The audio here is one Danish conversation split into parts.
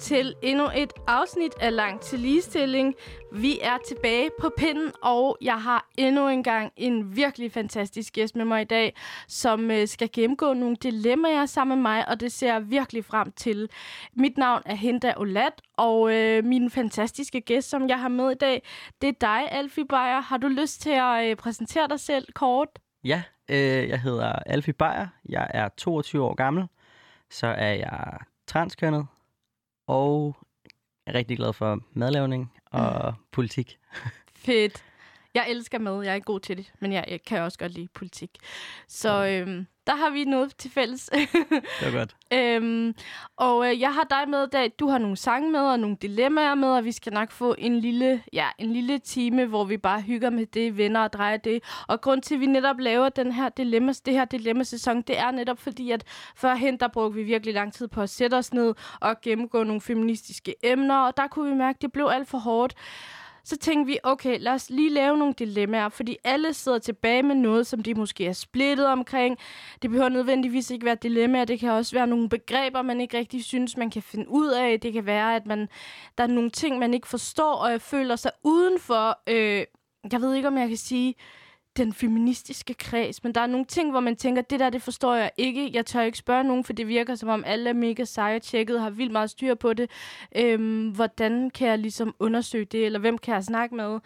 Til endnu et afsnit af Langt til Ligestilling. Vi er tilbage på pinden, og jeg har endnu en gang en virkelig fantastisk gæst med mig i dag, som øh, skal gennemgå nogle dilemmaer sammen med mig, og det ser jeg virkelig frem til. Mit navn er Henda Olat, og øh, min fantastiske gæst, som jeg har med i dag, det er dig, Alfie Beyer. Har du lyst til at øh, præsentere dig selv kort? Ja, øh, jeg hedder Alfie Beyer. Jeg er 22 år gammel. Så er jeg transkønnet, og er rigtig glad for madlavning og mm. politik. Fedt. Jeg elsker mad. Jeg er ikke god til det, men jeg, kan også godt lide politik. Så øhm, der har vi noget til fælles. det er godt. øhm, og øh, jeg har dig med i dag. Du har nogle sange med og nogle dilemmaer med, og vi skal nok få en lille, ja, en lille time, hvor vi bare hygger med det, venner og drejer det. Og grund til, at vi netop laver den her dilemma, det her dilemma-sæson, det er netop fordi, at førhen, der brugte vi virkelig lang tid på at sætte os ned og gennemgå nogle feministiske emner, og der kunne vi mærke, at det blev alt for hårdt. Så tænkte vi, okay, lad os lige lave nogle dilemmaer, fordi alle sidder tilbage med noget, som de måske er splittet omkring. Det behøver nødvendigvis ikke være dilemmaer, det kan også være nogle begreber, man ikke rigtig synes, man kan finde ud af. Det kan være, at man, der er nogle ting, man ikke forstår, og jeg føler sig udenfor. Øh, jeg ved ikke, om jeg kan sige den feministiske kreds, men der er nogle ting, hvor man tænker, det der, det forstår jeg ikke. Jeg tør ikke spørge nogen, for det virker som om alle er mega seje tjekket, har vildt meget styr på det. Øhm, hvordan kan jeg ligesom undersøge det, eller hvem kan jeg snakke med?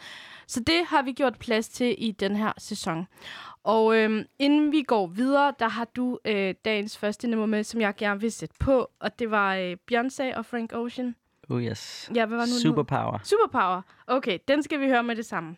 Så det har vi gjort plads til i den her sæson. Og øhm, inden vi går videre, der har du øh, dagens første nummer med, som jeg gerne vil sætte på, og det var øh, Beyoncé og Frank Ocean. Oh yes. Ja, hvad var nu? Superpower. Superpower. Okay, den skal vi høre med det samme.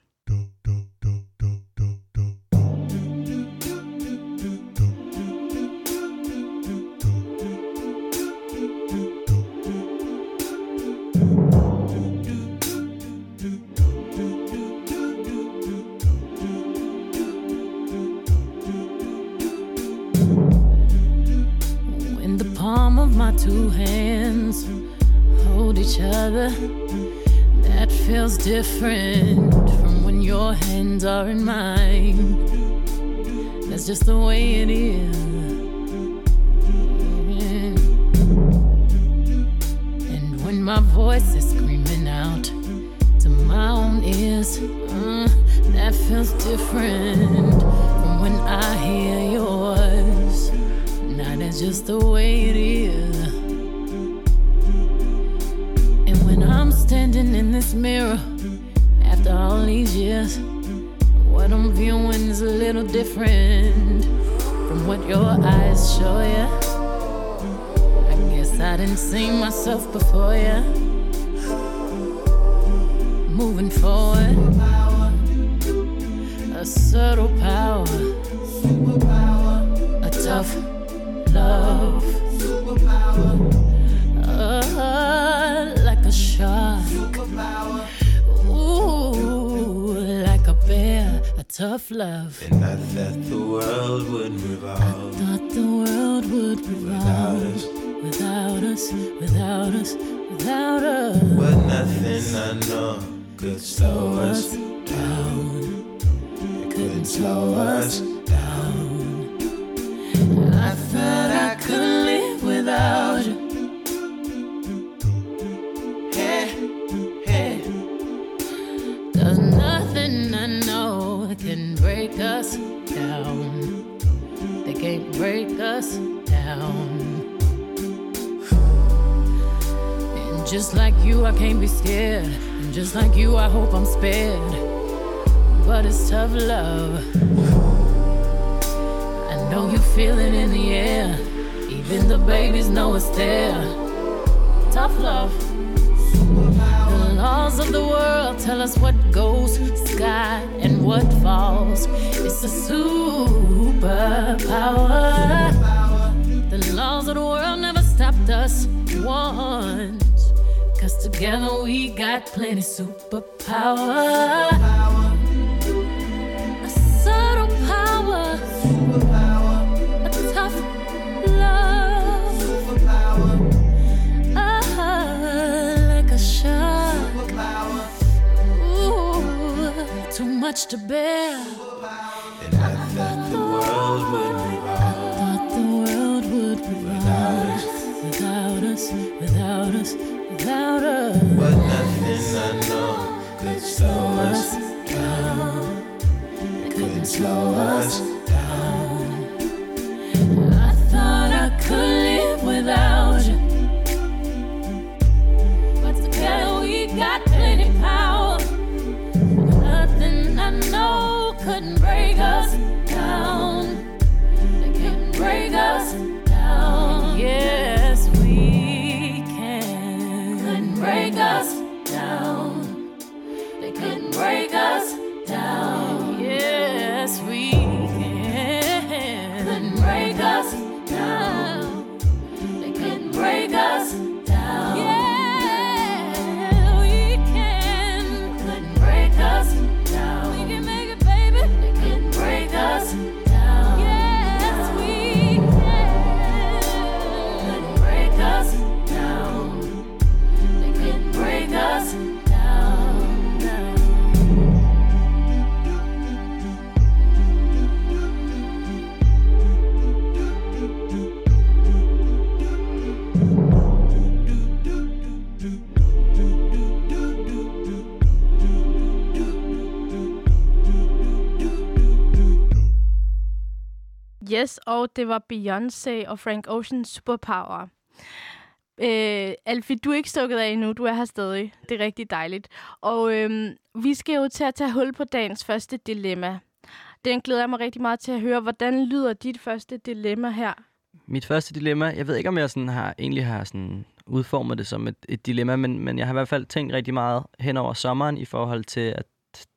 Two hands hold each other. That feels different from when your hands are in mine. That's just the way it is. And when my voice is screaming out to my own ears, uh, that feels different from when I hear yours. That's just the way it is. And when I'm standing in this mirror after all these years. What I'm viewing is a little different from what your eyes show ya. I guess I didn't see myself before ya. Moving forward, a subtle power, a tough love. Uh, like a shot. Ooh, like a bear, a tough love. And I thought the world would revolve. I thought the world would revolve without us, without us, without us, without us. But nothing I know could slow us down. It couldn't slow us down. Us down. And just like you, I can't be scared. And just like you, I hope I'm spared. But it's tough love. I know you feel it in the air. Even the babies know it's there. Tough love laws of the world tell us what goes sky and what falls. It's a superpower. The laws of the world never stopped us once. Cause together we got plenty superpower. Much to bear. And I thought the world would revolve. I thought the world would revolve without us. Without us without us, without us. But nothing I know could slow us down. It couldn't slow us og det var Beyoncé og Frank Ocean Superpower. Øh, Alfie, du er ikke stukket af endnu. Du er her stadig. Det er rigtig dejligt. Og øh, vi skal jo til at tage hul på dagens første dilemma. Den glæder jeg mig rigtig meget til at høre. Hvordan lyder dit første dilemma her? Mit første dilemma, jeg ved ikke, om jeg sådan har, egentlig har sådan udformet det som et, et dilemma, men, men jeg har i hvert fald tænkt rigtig meget hen over sommeren i forhold til, at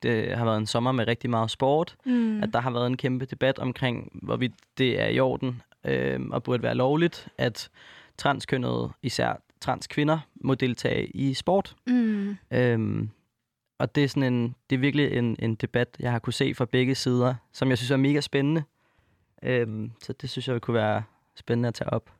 det har været en sommer med rigtig meget sport. Mm. At der har været en kæmpe debat omkring, hvorvidt det er i orden øh, og burde være lovligt, at transkønnede, især transkvinder, må deltage i sport. Mm. Øhm, og det er sådan en, det er virkelig en, en debat, jeg har kunne se fra begge sider, som jeg synes er mega spændende. Øhm, så det synes jeg kunne være spændende at tage op.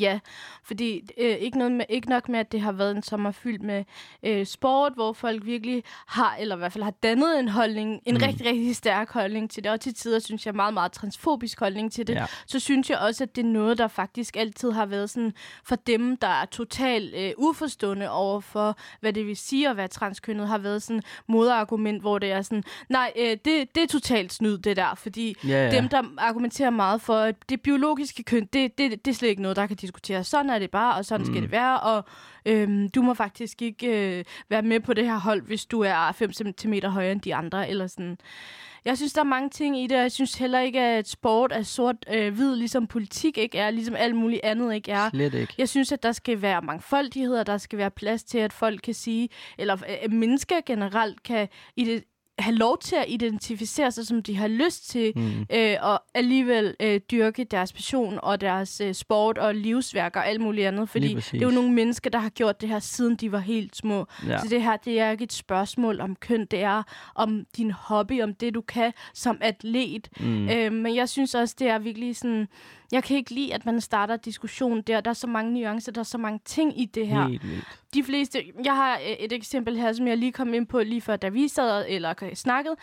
Ja, fordi øh, ikke, noget med, ikke nok med, at det har været en sommer fyldt med øh, sport, hvor folk virkelig har, eller i hvert fald har dannet en holdning, en Mm. rigtig, rigtig stærk holdning til det, og til tider synes jeg meget, meget transfobisk holdning til det. Ja. Så synes jeg også, at det er noget, der faktisk altid har været sådan for dem, der er totalt øh, uforstående over for, hvad det vil sige at være transkønnet, har været sådan modargument, hvor det er sådan, nej, øh, det, det er totalt snyd, det der, fordi Ja, ja. dem, der argumenterer meget for, at det biologiske køn, det, det, det er slet ikke noget, der kan diskuteres. Sådan er det bare, og sådan mm. skal det være, og øhm, du må faktisk ikke øh, være med på det her hold, hvis du er 5 cm højere end de andre, eller sådan. Jeg synes, der er mange ting i det, og jeg synes heller ikke, at sport er sort-hvid, øh, ligesom politik ikke er, ligesom alt muligt andet ikke er. Slet ikke. Jeg synes, at der skal være mangfoldighed, og der skal være plads til, at folk kan sige, eller øh, mennesker generelt kan ide- have lov til at identificere sig, som de har lyst til, Mm. øh, og alligevel øh, dyrke deres passion og deres øh, sport og livsværk og alt muligt andet. Fordi det er jo nogle mennesker, der har gjort det her, siden de var helt små. Ja. Så det her, det er ikke et spørgsmål om køn, det er om din hobby, om det, du kan som atlet. Mm. Øh, men jeg synes også, det er virkelig sådan... Jeg kan ikke lide, at man starter diskussion der. Der er så mange nuancer, der er så mange ting i det her. Helt vildt. De fleste... Jeg har øh, et eksempel her, som jeg lige kom ind på lige før, da vi sad eller snakkede.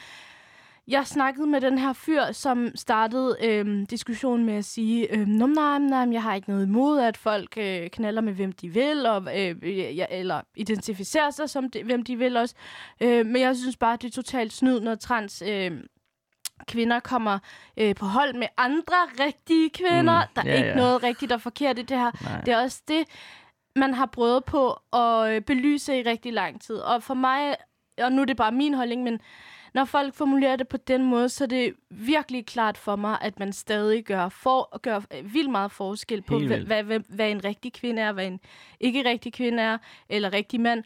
Jeg snakkede med den her fyr, som startede øh, diskussionen med at sige, øh, Nå, nej, nej, jeg har ikke noget imod, at folk øh, knaller med, hvem de vil, og, øh, ja, eller identificerer sig som de, hvem de vil også. Øh, men jeg synes bare, det er totalt snyd, når trans... Øh, kvinder kommer øh, på hold med andre rigtige kvinder. Mm, der er ja, ikke ja. noget rigtigt og forkert i det her. Nej. Det er også det, man har prøvet på at øh, belyse i rigtig lang tid. Og for mig, og nu er det bare min holdning, men når folk formulerer det på den måde, så er det virkelig klart for mig, at man stadig gør, for, gør øh, vildt meget forskel på, hvad, hvad, hvad en rigtig kvinde er, hvad en ikke rigtig kvinde er, eller rigtig mand.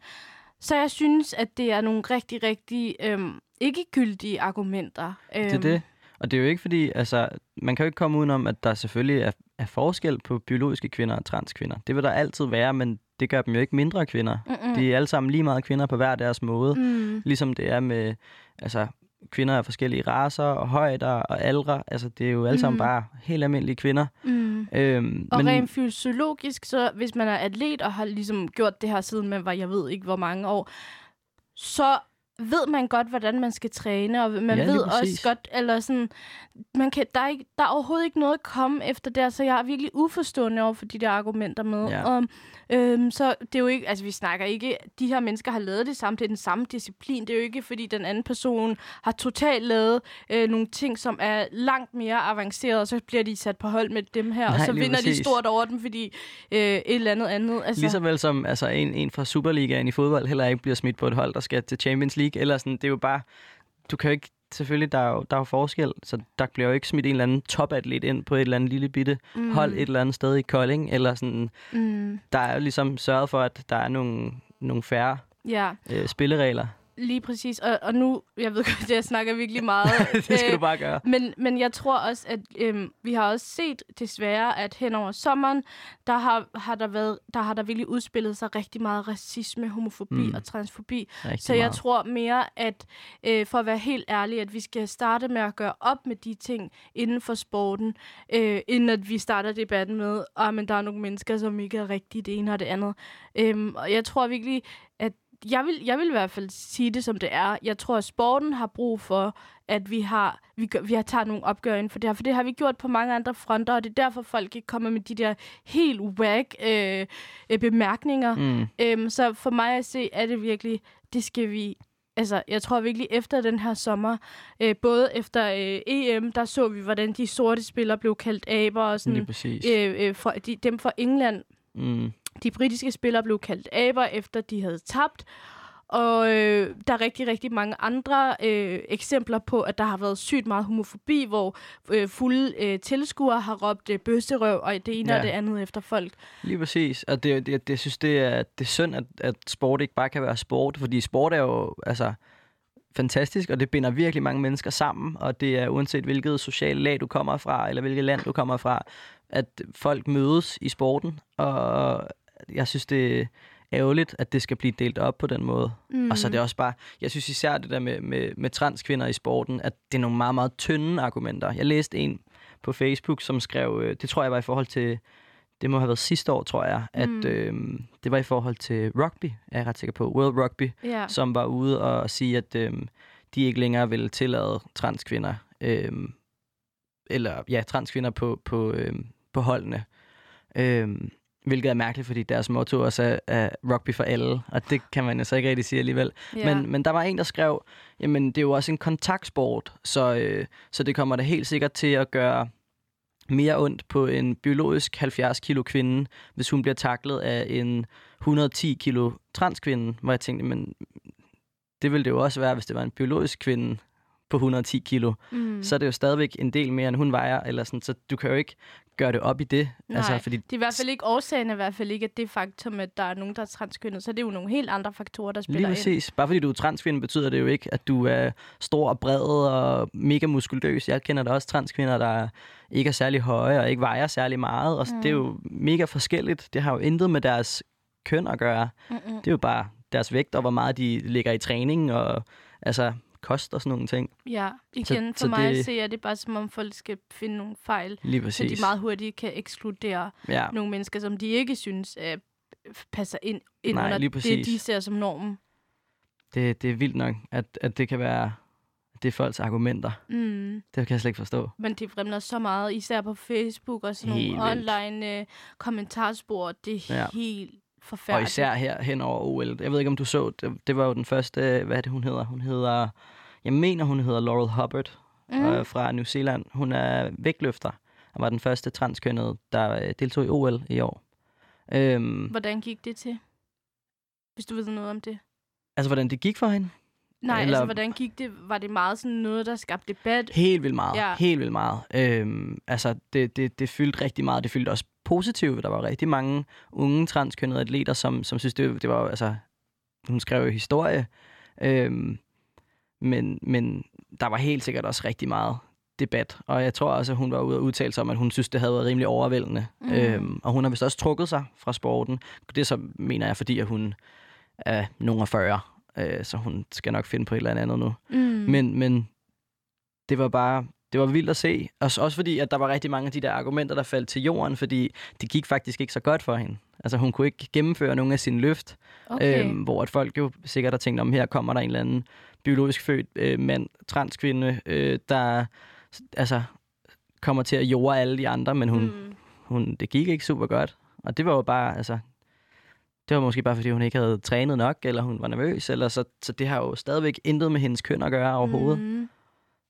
Så jeg synes, at det er nogle rigtig, rigtig øhm, ikke gyldige argumenter. Det er det. Og det er jo ikke fordi, altså, man kan jo ikke komme udenom, at der selvfølgelig er, er forskel på biologiske kvinder og transkvinder. Det vil der altid være, men det gør dem jo ikke mindre kvinder. Mm-mm. De er alle sammen lige meget kvinder på hver deres måde. Mm. Ligesom det er med, altså, kvinder af forskellige raser og højder og aldre. Altså, det er jo alle sammen Mm. bare helt almindelige kvinder. Mm. Øhm, Og men... rent fysiologisk, så hvis man er atlet og har ligesom gjort det her siden man var, jeg ved ikke hvor mange år, så ved man godt, hvordan man skal træne, og man Ja, ved præcis. også godt, eller sådan, man kan, der, er ikke, der er overhovedet ikke noget at komme efter der, så jeg er virkelig uforstående over for de der argumenter med. Ja. Og, øhm, så det er jo ikke, altså vi snakker ikke, de her mennesker har lavet det samme, det er den samme disciplin, det er jo ikke, fordi den anden person har totalt lavet øh, nogle ting, som er langt mere avanceret, og så bliver de sat på hold med dem her, og Nej, så lige vinder de præcis. stort over dem, fordi øh, et eller andet andet. Altså, Lige så vel som altså, en, en fra Superligaen i fodbold heller ikke bliver smidt på et hold, der skal til Champions League. Eller sådan, det er jo bare... Du kan jo ikke... Selvfølgelig, der er jo, der er jo forskel, så der bliver jo ikke smidt en eller anden topatlet ind på et eller andet lille bitte mm. hold et eller andet sted i Kolding. Eller sådan, mm, der er jo ligesom sørget for, at der er nogle, nogle færre ja. øh, spilleregler. Lige præcis. Og, og nu, jeg ved godt, at jeg snakker virkelig meget. det skal øh, du bare gøre. Men, men jeg tror også, at øhm, vi har også set desværre, at hen over sommeren, der har, har, der, været, der har der virkelig udspillet sig rigtig meget racisme, homofobi Mm. og transfobi. Rigtig Så jeg meget. tror mere, at øh, for at være helt ærlig, at vi skal starte med at gøre op med de ting inden for sporten, øh, inden at vi starter debatten med, at men der er nogle mennesker, som ikke er rigtige det ene og det andet. Øhm, og jeg tror virkelig, at jeg vil, jeg vil i hvert fald sige det, som det er. Jeg tror, at sporten har brug for, at vi har, vi, gør, vi har taget nogle opgør inden for det her. For det har vi gjort på mange andre fronter, og det er derfor, folk ikke kommer med de der helt whack øh, øh, bemærkninger. Mm. Øhm, så for mig at se, er det virkelig, det skal vi... Altså, jeg tror virkelig efter den her sommer, øh, både efter øh, EM, der så vi, hvordan de sorte spillere blev kaldt aber, og sådan, præcis. øh, øh, fra, de, dem fra England, Mm. De britiske spillere blev kaldt aber, efter de havde tabt. Og øh, der er rigtig, rigtig mange andre øh, eksempler på, at der har været sygt meget homofobi, hvor øh, fulde øh, tilskuere har råbt øh, bøsserøv og det ene Ja. og det andet efter folk. Lige præcis. Og det, det, det, jeg synes, det er, det er synd, at, at sport ikke bare kan være sport. Fordi sport er jo altså, fantastisk, og det binder virkelig mange mennesker sammen. Og det er uanset hvilket socialt lag du kommer fra, eller hvilket land du kommer fra, at folk mødes i sporten. Og jeg synes, det er ærgerligt, at det skal blive delt op på den måde. Mm. Og så er det også bare, jeg synes især det der med, med, med transkvinder i sporten, at det er nogle meget, meget tynde argumenter. Jeg læste en på Facebook, som skrev, øh, det tror jeg var i forhold til, det må have været sidste år, tror jeg, at Mm. øh, det var i forhold til rugby, er jeg ret sikker på, World Rugby, Ja. som var ude og sige, at øh, de ikke længere ville tillade transkvinder, øh, eller ja, transkvinder på, på, øh, på holdene. Øh, hvilket er mærkeligt, fordi deres motto også er, er rugby for alle, og det kan man jo så ikke rigtig sige alligevel. ja. Men, men der var en, der skrev, jamen det er jo også en kontaktsport, så, øh, så det kommer da helt sikkert til at gøre mere ondt på en biologisk 70 kilo kvinde, hvis hun bliver taklet af en 110 kilo transkvinde, hvor jeg tænkte, men det ville det jo også være, hvis det var en biologisk kvinde på 110 kilo. mm. Så er det jo stadigvæk en del mere, end hun vejer, eller sådan, så du kan jo ikke gøre det op i det. Altså, Nej. fordi Det er i hvert fald ikke årsagen, i hvert fald ikke, at det faktum, at der er nogen, der er transkønnet. Så det er jo nogle helt andre faktorer, der spiller Lige ind. præcis. Bare fordi du er transkvinde, betyder det jo ikke, at du er stor og bred og mega muskuløs. Jeg kender da også transkvinder, der ikke er særlig høje og ikke vejer særlig meget. Og mm. det er jo mega forskelligt. Det har jo intet med deres køn at gøre. Mm-mm. Det er jo bare deres vægt og hvor meget de ligger i træning og altså kost og sådan nogle ting. Ja, igen, for så mig det- at se, er det bare som om folk skal finde nogle fejl, Lige så de meget hurtigt kan ekskludere Ja, nogle mennesker, som de ikke synes øh, passer ind, ind Nej, under lige det, de ser som normen. det, det er vildt nok, at, at det kan være det er folks argumenter. Mm. Det kan jeg slet ikke forstå. Men det fremler så meget, især på Facebook og sådan Helt nogle vildt. online øh, kommentarspor. Det er Ja. ja. Helt Og forfærdeligt. især her hen over OL. Jeg ved ikke, om du så, det, det var jo den første, hvad er det, hun hedder? Hun hedder, jeg mener, hun hedder Laurel Hubbard Mm. mm. øh, fra New Zealand. Hun er vægtløfter og var den første transkønnede, der øh, deltog i OL i år. Øhm, Hvordan gik det til? Hvis du ved noget om det. altså, hvordan det gik for hende? Nej, Eller- altså hvordan gik det? Var det meget sådan noget, der skabte debat? Helt vildt meget. Ja. Helt vildt meget. Øhm, altså, det, det, det fyldte rigtig meget. Det fyldte også positivt. Der var rigtig mange unge transkønnede atleter, som, som synes, det, det var altså... Hun skrev jo historie. Øhm, men, men der var helt sikkert også rigtig meget debat. Og jeg tror også, at hun var ude og udtale sig om, at hun synes, det havde været rimelig overvældende. Mm. Øhm, og hun har vist også trukket sig fra sporten. Det så mener jeg, fordi at hun er nogen af 40. Øh, så hun skal nok finde på et eller andet nu. Mm. Men, men det var bare, det var vildt at se. Også, også fordi, at der var rigtig mange af de der argumenter, der faldt til jorden, fordi det gik faktisk ikke så godt for hende. Altså hun kunne ikke gennemføre nogle af sine løft, okay. øhm, hvor at folk jo sikkert har tænkt, om her kommer der en eller anden biologisk født øh, mand, transkvinde, øh, der altså, kommer til at jorde alle de andre, men hun, mm. hun, det gik ikke super godt. Og det var jo bare, altså, det var måske bare, fordi hun ikke havde trænet nok, eller hun var nervøs, eller så, så det har jo stadigvæk intet med hendes køn at gøre overhovedet. Mm.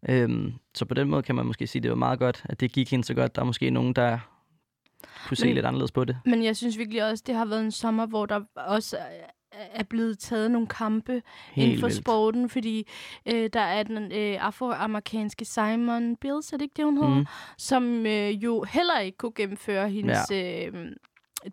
Øhm, så på den måde kan man måske sige, at det var meget godt, at det gik hende så godt. Der er måske nogen, der kunne se Men- lidt anderledes på det. Men jeg synes virkelig også, det har været en sommer, hvor der også er- blevet taget nogle kampe inden Helt for vildt. sporten, fordi øh, der er den øh, afroamerikanske Simon Bills, er det ikke det, hun hedder? Mm. Som øh, jo heller ikke kunne gennemføre hendes... Ja. Øh,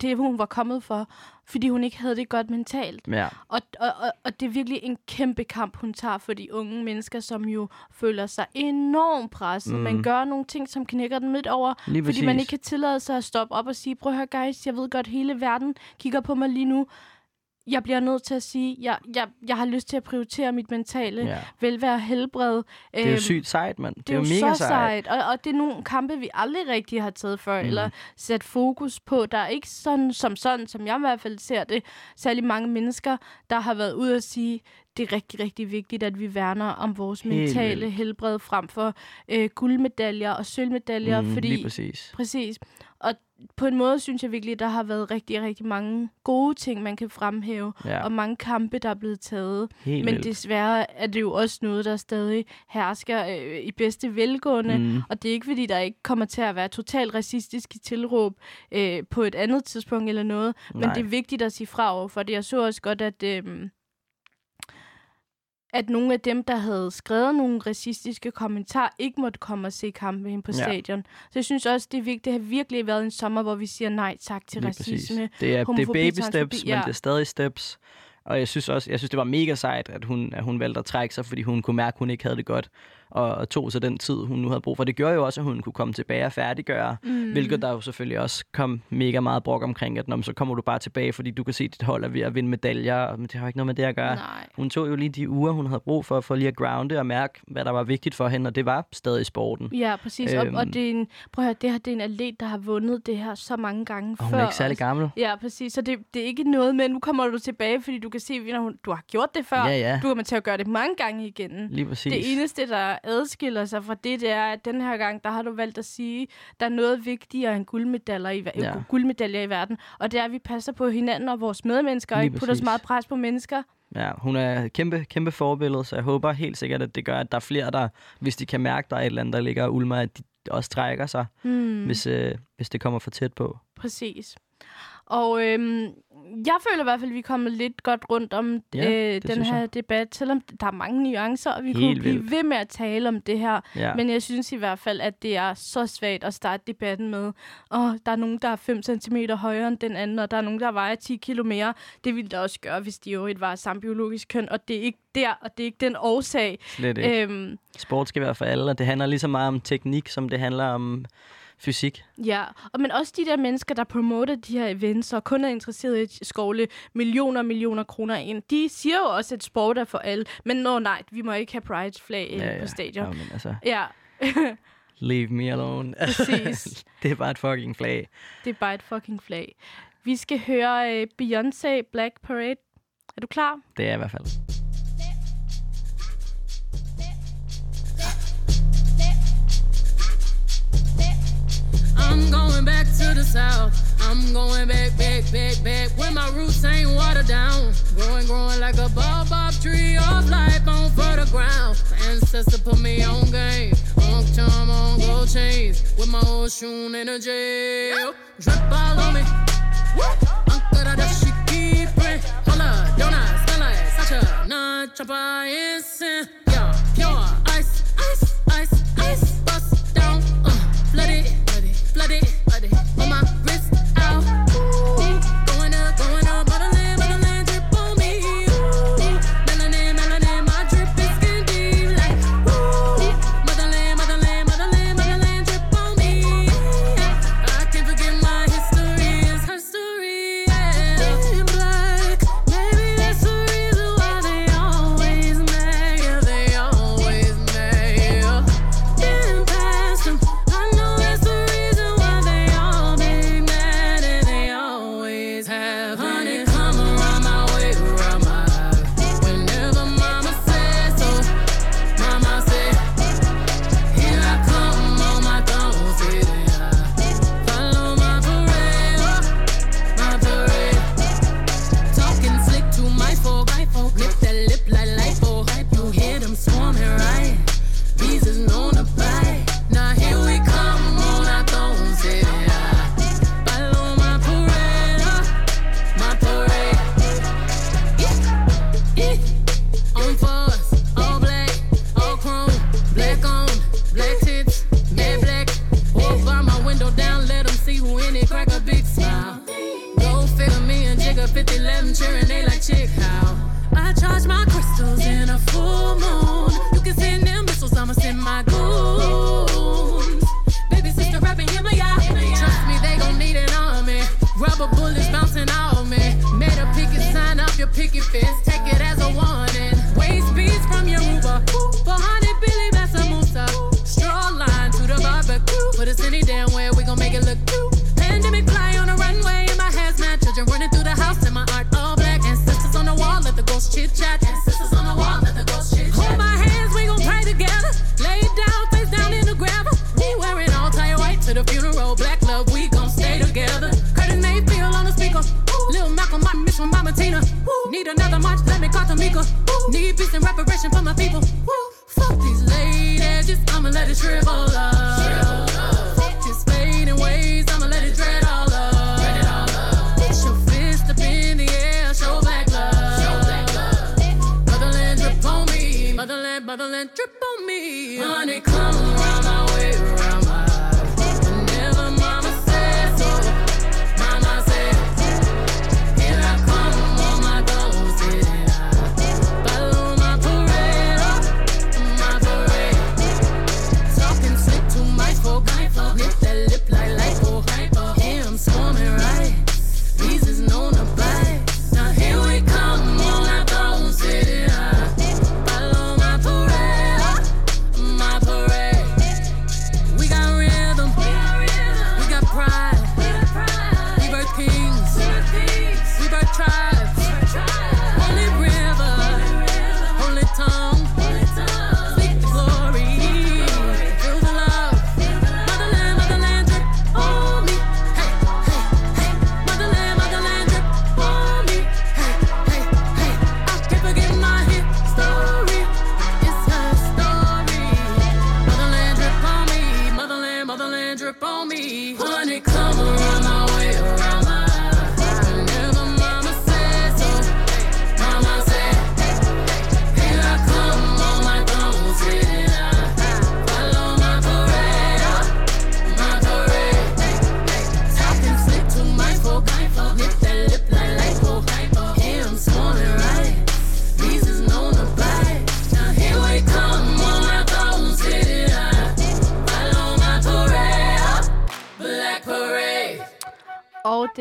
det, hun var kommet for, fordi hun ikke havde det godt mentalt. Ja, Og, og, og, og det er virkelig en kæmpe kamp, hun tager for de unge mennesker, som jo føler sig enormt presset. Mm. Man gør nogle ting, som knækker dem midt over, lige fordi præcis. man ikke kan tillade sig at stoppe op og sige, prøv at høre guys, jeg ved godt, hele verden kigger på mig lige nu. Jeg bliver nødt til at sige, jeg, jeg, jeg har lyst til at prioritere mit mentale ja. Velvære og helbred. Det er jo Øhm, sygt sejt, mand. det er jo mega så sejt, og, og det er nogle kampe, vi aldrig rigtig har taget før, mm. eller sat fokus på. Der er ikke sådan, som sådan, som jeg i hvert fald ser det, særlig mange mennesker, der har været ude at sige, det er rigtig, rigtig vigtigt, at vi værner om vores Helt mentale vildt. helbred frem for øh, guldmedaljer og sølvmedaljer, Mm, fordi Lige præcis. Præcis. Og på en måde synes jeg virkelig, at der har været rigtig, rigtig mange gode ting, man kan fremhæve, Ja, og mange kampe, der er blevet taget. helt Men vildt. desværre er det jo også noget, der stadig hersker øh, i bedste velgående. Mm. Og det er ikke, fordi der ikke kommer til at være totalt racistiske tilråb øh, på et andet tidspunkt eller noget. Men Nej. det er vigtigt at sige fra over for det. Jeg så også godt, at... Øh, at nogle af dem, der havde skrevet nogle racistiske kommentarer, ikke måtte komme og se kampen ind på Ja. stadion. Så jeg synes også, det er vigtigt. Det har virkelig været en sommer, hvor vi siger nej tak til Lige racisme. præcis. Det er, det er baby steps, men ja. det er stadig steps. Og jeg synes også, jeg synes, det var mega sejt, at hun, at hun valgte at trække sig, fordi hun kunne mærke, at hun ikke havde det godt. Og, og tog sig den tid, hun nu havde brug for. Det gjorde jo også, at hun kunne komme tilbage og færdiggøre. Mm. Hvilket der jo selvfølgelig også kom mega meget brok omkring, at når, så kommer du bare tilbage, fordi du kan se, at dit hold er ved at vinde medaljer. Men det har jo ikke noget med det at gøre. Nej. Hun tog jo lige de uger, hun havde brug for, for lige at grounde og mærke, hvad der var vigtigt for hende, og det var stadig sporten. Ja, præcis. Øhm. Og, og Øhm. det er en, prøv at høre, det her det er en atlet, der har vundet det her så mange gange Og hun før. er ikke særlig gammel. Ja, præcis. Så det, det er ikke noget med, nu kommer du tilbage, fordi du kan se, at hun, du har gjort det før. Ja, ja. Du kommer til at gøre det mange gange igen. Lige præcis. Det eneste, der adskiller sig fra det, det er, at den her gang, der har du valgt at sige, der er noget vigtigere end guldmedaljer i, Ja. guldmedaljer i verden. Og det er, at vi passer på hinanden og vores medmennesker, og Lige ikke putter så meget pres på mennesker. Ja, hun er et kæmpe, kæmpe forbillede, så jeg håber helt sikkert, at det gør, at der er flere, der, hvis de kan mærke, der er et eller andet, der ligger og ulmer, at de også trækker sig, Hmm. hvis, øh, hvis det kommer for tæt på. Præcis. Og øhm, jeg føler i hvert fald, at vi er kommet lidt godt rundt om Ja, øh, den her jeg. debat, selvom der er mange nuancer, og vi Helt kunne blive vildt. ved med at tale om det her. Ja, Men jeg synes i hvert fald, at det er så svagt at starte debatten med, åh, der er nogen, der er 5 cm højere end den anden, og der er nogen, der vejer 10 kilo mere. Det ville der også gøre, hvis de jo var samme biologisk køn, og det er ikke der, og det er ikke den årsag. slet ikke. Øhm, Sport skal være for alle, og det handler lige så meget om teknik, som det handler om fysik. Ja, og men også de der mennesker, der promoter de her events, og kun er interesseret i at skovle millioner og millioner kroner ind, de siger jo også, at sport er for alle. Men nå nej, vi må ikke have Pride-flag ja, ja. på stadion. Ja, men altså, Ja, leave me alone. præcis. det er bare et fucking flag. det er bare et fucking flag. Vi skal høre uh, Beyoncé Black Parade. Er du klar? Det er i hvert fald. I'm going back to the south. I'm going back, back, back, back. Where my roots ain't watered down. Growing, growing like a bob tree of life on fertile ground. My ancestor put me on game. On time on gold chains. With my old shoe energy. Drip all on me. Uncle that she keep it. Holla, donuts, smell like Sacha. Non chopper instant. Yeah, pure picket fence. is driven.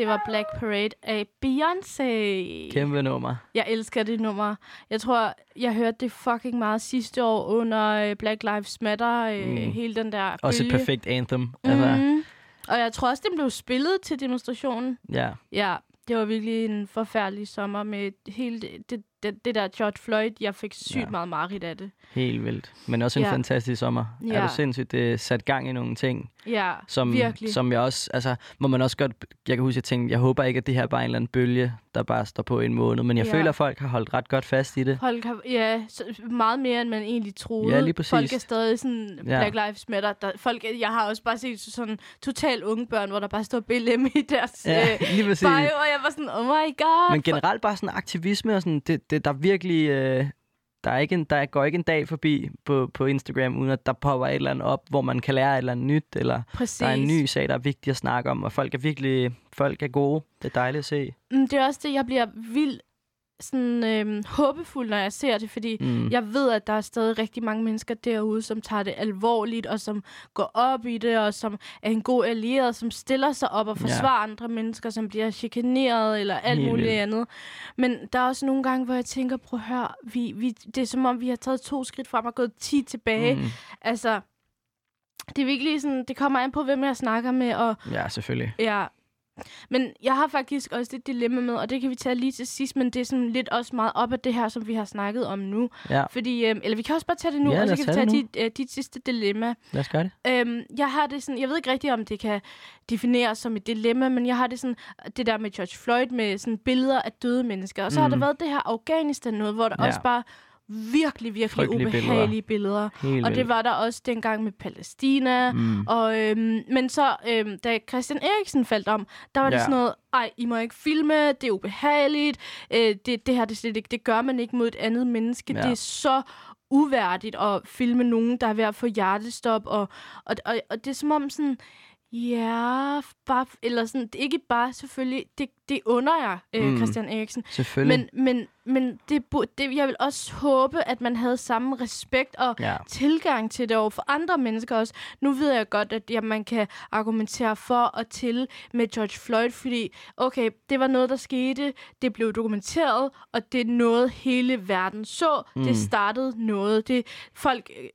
Det var Black Parade af Beyoncé. Kæmpe nummer. Jeg elsker det nummer. Jeg tror, jeg hørte det fucking meget sidste år under øh, Black Lives Matter. Øh, Mm. Hele den der Også et bølge. perfekt anthem. Altså, Mhm. Og jeg tror også, den blev spillet til demonstrationen. ja. Ja, det var virkelig en forfærdelig sommer med hele det, det, det, det der George Floyd. Jeg fik sygt Ja. meget mareridt af det. Helt vildt. Men også en Ja. fantastisk sommer. Er Ja. du sindssygt det sat gang i nogle ting, Ja, som, virkelig. som jeg også, altså, må man også godt, jeg kan huske, jeg tænkte, jeg håber ikke, at det her bare er en eller anden bølge, der bare står på en måned, men jeg Ja. føler, at folk har holdt ret godt fast i det. Folk har, ja, så meget mere, end man egentlig troede. Ja, lige præcis. Folk er stadig sådan, Ja. Black Lives Matter. Der, folk, jeg har også bare set sådan totalt unge børn, hvor der bare står BLM i deres Ja, øh, bio, og jeg var sådan, oh my god. Men generelt bare sådan aktivisme og sådan, det, det der er virkelig, øh, der, er ikke en, der går ikke en dag forbi på, på Instagram, uden at der popper et eller andet op, hvor man kan lære et eller andet nyt, eller Præcis. der er en ny sag, der er vigtig at snakke om, og folk er virkelig, folk er gode. Det er dejligt at se. Mm, det er også det, jeg bliver vildt sådan, øhm, håbefuld, når jeg ser det, fordi Mm. jeg ved, at der er stadig rigtig mange mennesker derude, som tager det alvorligt, og som går op i det, og som er en god allieret, som stiller sig op og Ja. forsvarer andre mennesker, som bliver chikaneret, eller alt Helt muligt vildt. andet. Men der er også nogle gange, hvor jeg tænker, prøv at høre, vi, vi, det er som om, vi har taget to skridt frem og gået ti tilbage. Mm. Altså, det er virkelig sådan, det kommer an på, hvem jeg snakker med, og Ja, selvfølgelig. Ja. Men jeg har faktisk også et dilemma med, og det kan vi tage lige til sidst, men det er sådan lidt også meget op af det her, som vi har snakket om nu. Ja, Fordi, øhm, eller vi kan også bare tage det nu, Ja, og så kan vi tage dit, øh, dit sidste dilemma. lad os gøre det. Øhm, jeg har det sådan, jeg ved ikke rigtigt, om det kan defineres som et dilemma, men jeg har det sådan, det der med George Floyd, med sådan billeder af døde mennesker. Og så mm. har der Mm. været det her Afghanistan noget, hvor der ja. også bare virkelig, virkelig Frygtelige billeder. ubehagelige billeder. Helt Og det var der også dengang med Palæstina. Mm. Og, øhm, men så, øhm, da Christian Eriksen faldt om, der var det Ja. sådan noget, ej, I må ikke filme, det er ubehageligt, øh, det, det her, det, slet ikke, det gør man ikke mod et andet menneske. Ja. Det er så uværdigt at filme nogen, der er ved at få hjertestop, og, og, og, og det er som om sådan, Ja, bare, eller sådan, det ikke bare selvfølgelig, det, det under jeg, øh, Mm. Christian Eriksen. Selvfølgelig. Men, men, men det, det, jeg vil også håbe, at man havde samme respekt og ja. tilgang til det over for andre mennesker også. Nu ved jeg godt, at ja, man kan argumentere for og til med George Floyd, fordi okay, det var noget, der skete, det blev dokumenteret, og det er noget, hele verden så. Mm. Det startede noget. Det, folk øh,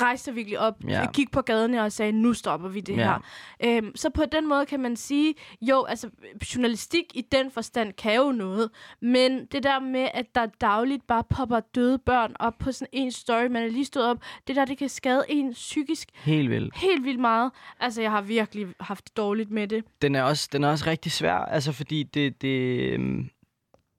rejste virkelig op, Ja. gik på gaderne og sagde, nu stopper vi det Ja. her. Øhm, så på den måde kan man sige, jo, altså journalistik i den forstand kan jo noget, men det der med, at der dagligt bare popper døde børn op på sådan en story, man er lige stået op, det der, det kan skade en psykisk Helt vildt. helt vildt meget. Altså, jeg har virkelig haft det dårligt med det. Den er også, den er også rigtig svær, altså fordi det, det, øhm,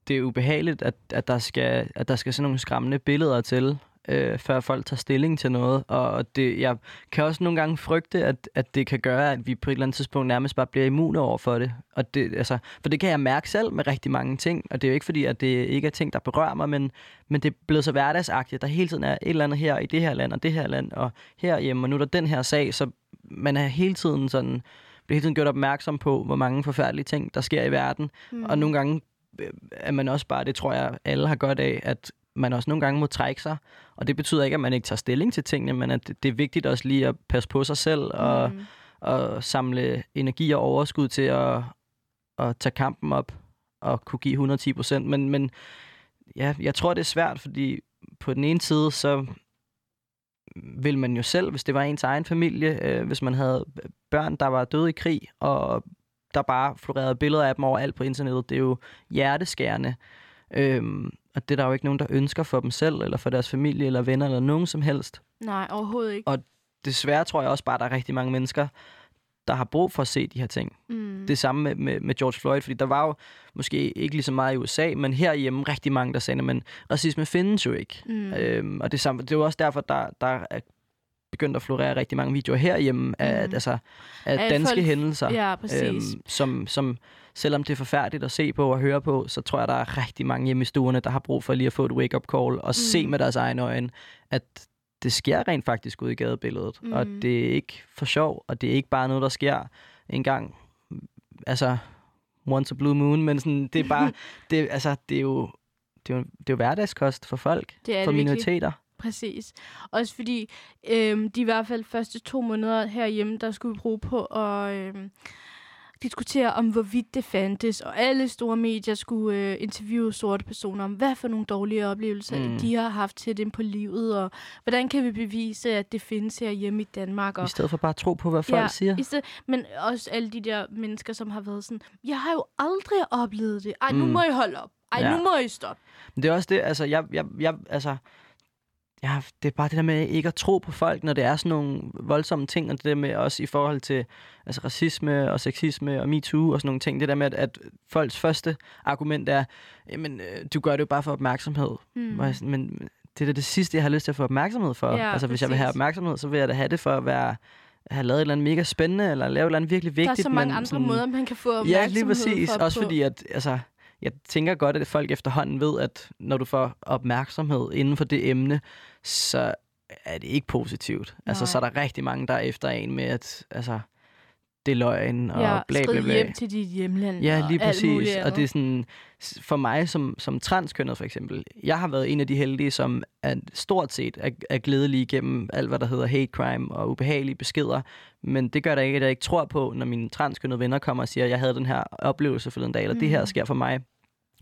det er ubehageligt, at, at, der skal, at der skal sådan nogle skræmmende billeder til, øh, før folk tager stilling til noget. Og det, jeg kan også nogle gange frygte, at, at det kan gøre, at vi på et eller andet tidspunkt nærmest bare bliver immune over for det. Og det altså, for det kan jeg mærke selv med rigtig mange ting, og det er jo ikke fordi, at det ikke er ting, der berører mig, men, men det er blevet så hverdagsagtigt. Der hele tiden er et eller andet her i det her land, og det her land, og herhjemme, og nu er der den her sag, så man er hele tiden sådan bliver hele tiden gjort opmærksom på, hvor mange forfærdelige ting, der sker i verden. Mm. Og nogle gange øh, er man også bare, det tror jeg, alle har godt af, at man også nogle gange må trække sig. Og det betyder ikke, at man ikke tager stilling til tingene, men at det- det er vigtigt også lige at passe på sig selv og, mm. og samle energi og overskud til at, at tage kampen op og kunne give 110 procent. Men, men ja, jeg tror, det er svært, fordi på den ene side, så vil man jo selv, hvis det var ens egen familie, øh, hvis man havde børn, der var døde i krig, og der bare florerede billeder af dem overalt på internettet, det er jo hjerteskærende. Øhm, og det er der jo ikke nogen, der ønsker for dem selv, eller for deres familie, eller venner, eller nogen som helst. Nej, overhovedet ikke. Og desværre tror jeg også bare, at der er rigtig mange mennesker, der har brug for at se de her ting. Mm. Det samme med, med, med George Floyd, fordi der var jo måske ikke lige så meget i USA, men herhjemme rigtig mange, der sagde, men racisme findes jo ikke. Mm. Øhm, og det, samme, det er jo også derfor, der, der er begyndt at florere rigtig mange videoer herhjemme af, Mm. altså, af At danske folk- hændelser. Ja, præcis. Øhm, som, som, selvom det er forfærdeligt at se på og høre på, så tror jeg, der er rigtig mange hjemme i stuerne, der har brug for lige at få et wake-up call og mm. se med deres egne øjne, at det sker rent faktisk ud i gadebilledet. Mm. Og det er ikke for sjov, og det er ikke bare noget, der sker en gang, altså once a blue moon, men sådan, det er bare, det, altså, det er jo det er jo, det er jo hverdagskost for folk, Det er for det virkelig. minoriteter. Præcis. Også fordi øhm, de i hvert fald første to måneder herhjemme, der skulle vi bruge på at øhm, diskutere om, hvorvidt det fandtes. Og alle store medier skulle øh, interviewe sorte personer om, hvad for nogle dårlige oplevelser Mm. de har haft til dem på livet, og hvordan kan vi bevise, at det findes herhjemme i Danmark. Og I stedet for bare at tro på, hvad folk Ja, siger. i stedet, men også alle de der mennesker, som har været sådan, jeg har jo aldrig oplevet det. Ej, nu Mm. må I holde op. Ej, Ja. nu må I stoppe. Men det er også det, altså, jeg, jeg, jeg, altså, ja, det er bare det der med ikke at tro på folk, når det er sådan nogle voldsomme ting, og det der med også i forhold til altså, racisme og sexisme og MeToo og sådan nogle ting, det der med, at, at folks første argument er, jamen, øh, du gør det jo bare for opmærksomhed. Mm. Men det er det sidste, jeg har lyst til at få opmærksomhed for. Ja, altså, hvis jeg vil have opmærksomhed, så vil jeg da have det for at være have lavet et eller andet mega spændende, eller lave et eller andet virkelig vigtigt. Der er så mange men andre sådan, måder, man kan få Ja, opmærksomhed lige præcis. Også på. fordi, at altså, jeg tænker godt, at folk efterhånden ved, at når du får opmærksomhed inden for det emne, så er det ikke positivt. Altså, Nej. så er der rigtig mange, der er efter en med, at altså, det er løgn og ja, bla bla bla. hjem til dit hjemland Ja, og lige alt præcis. Og det er sådan, for mig som, som transkønnet for eksempel, jeg har været en af de heldige, som er stort set er, er glædelig igennem alt, hvad der hedder hate crime og ubehagelige beskeder. Men det gør da ikke, at jeg ikke tror på, når mine transkønnede venner kommer og siger, at jeg havde den her oplevelse for den dag, eller mm. det her Mhm. sker for mig.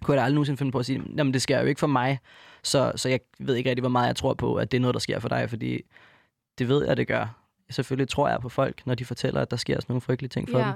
Kunne jeg da aldrig nogensinde finde på at sige, jamen det sker jo ikke for mig. Så, så jeg ved ikke rigtig, hvor meget jeg tror på, at det er noget, der sker for dig, fordi det ved jeg, det gør. Selvfølgelig tror jeg på folk, når de fortæller, at der sker sådan nogle frygtelige ting for Ja, dem.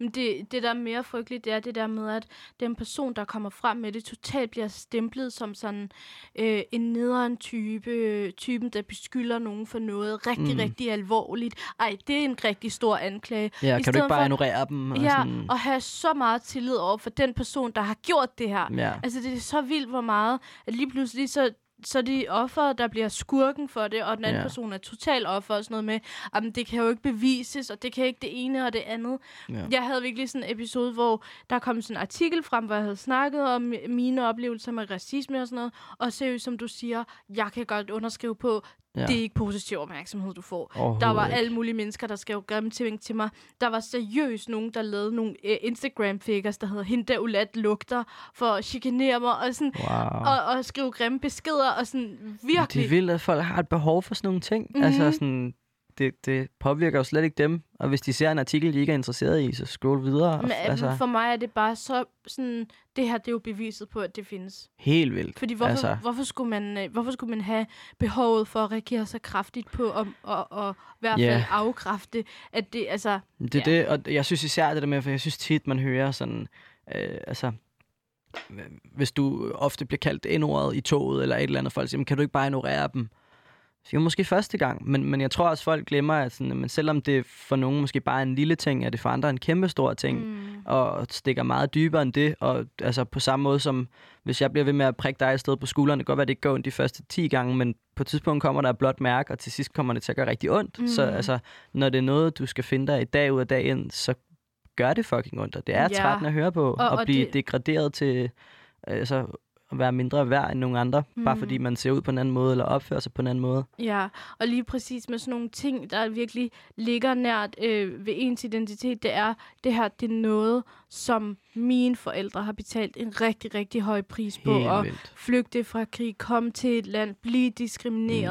men det, det der er mere frygteligt, det er det der med, at den person, der kommer frem med det, totalt bliver stemplet som sådan øh, en nederen type, typen, der beskylder nogen for noget rigtig, Mm. rigtig alvorligt. Ej, det er en rigtig stor anklage. Ja, I kan du ikke bare for- ignorere dem? Og Ja, sådan, og have så meget tillid over for den person, der har gjort det her. ja. Altså, det er så vildt, hvor meget, at lige pludselig så så er de offer, der bliver skurken for det, og den anden Ja. person er total offer og sådan noget med, at det kan jo ikke bevises, og det kan ikke det ene og det andet. Ja. Jeg havde virkelig sådan en episode, hvor der kom sådan en artikel frem, hvor jeg havde snakket om mine oplevelser med racisme og sådan noget, og seriøst, som du siger, jeg kan godt underskrive på, Ja. Det er ikke positiv opmærksomhed, du får. Der var alle mulige mennesker, der skrev grimme ting til mig. Der var seriøst nogen, der lavede nogle uh, Instagram-figures, der hedder hende der ulat lugter, for at chikanere mig, og, sådan, Wow. og, og skrive grimme beskeder, og sådan virkelig... Det er vildt, at folk har et behov for sådan nogle ting. Mhm. Mm-hmm. Altså sådan, det, det påvirker jo slet ikke dem. Og hvis de ser en artikel, de ikke er interesseret i, så scroll videre. Men, altså, altså, for mig er det bare så sådan, det her det er jo beviset på, at det findes. helt vildt. Fordi hvorfor, Altså. hvorfor, skulle man, øh, hvorfor skulle man have behovet for at reagere så kraftigt på, og, og, og i hvert fald Ja. afkræfte, at det, altså, Det er Ja. det, og jeg synes især det der med, for jeg synes tit, man hører sådan, øh, altså, hvis du ofte bliver kaldt endordet i toget, eller et eller andet, folk siger, "Men kan du ikke bare ignorere dem? Så jo, måske første gang, men, men jeg tror også, folk glemmer, at sådan, men selvom det for nogen måske bare er en lille ting, er det for andre en kæmpe stor ting, mm. og stikker meget dybere end det, og altså på samme måde som, hvis jeg bliver ved med at prikke dig et sted på skulderen, det kan godt være, at det ikke går ondt de første 10 gange, men på et tidspunkt kommer der et blåt mærke, og til sidst kommer det til at gøre rigtig ondt. Mm. Så altså, når det er noget, du skal finde dig i dag ud af dag ind, så gør det fucking ondt, og det er Ja. trættende at høre på, og, og at blive det- degraderet til altså, at være mindre værd end nogen andre, mm. bare Mhm. fordi man ser ud på en anden måde, eller opfører sig på en anden måde. ja, og lige præcis med sådan nogle ting, der virkelig ligger nært øh, ved ens identitet, det er, det her, det er noget, som mine forældre har betalt en rigtig, rigtig høj pris på, Helt vildt. flygte fra krig, komme til et land, blive diskrimineret,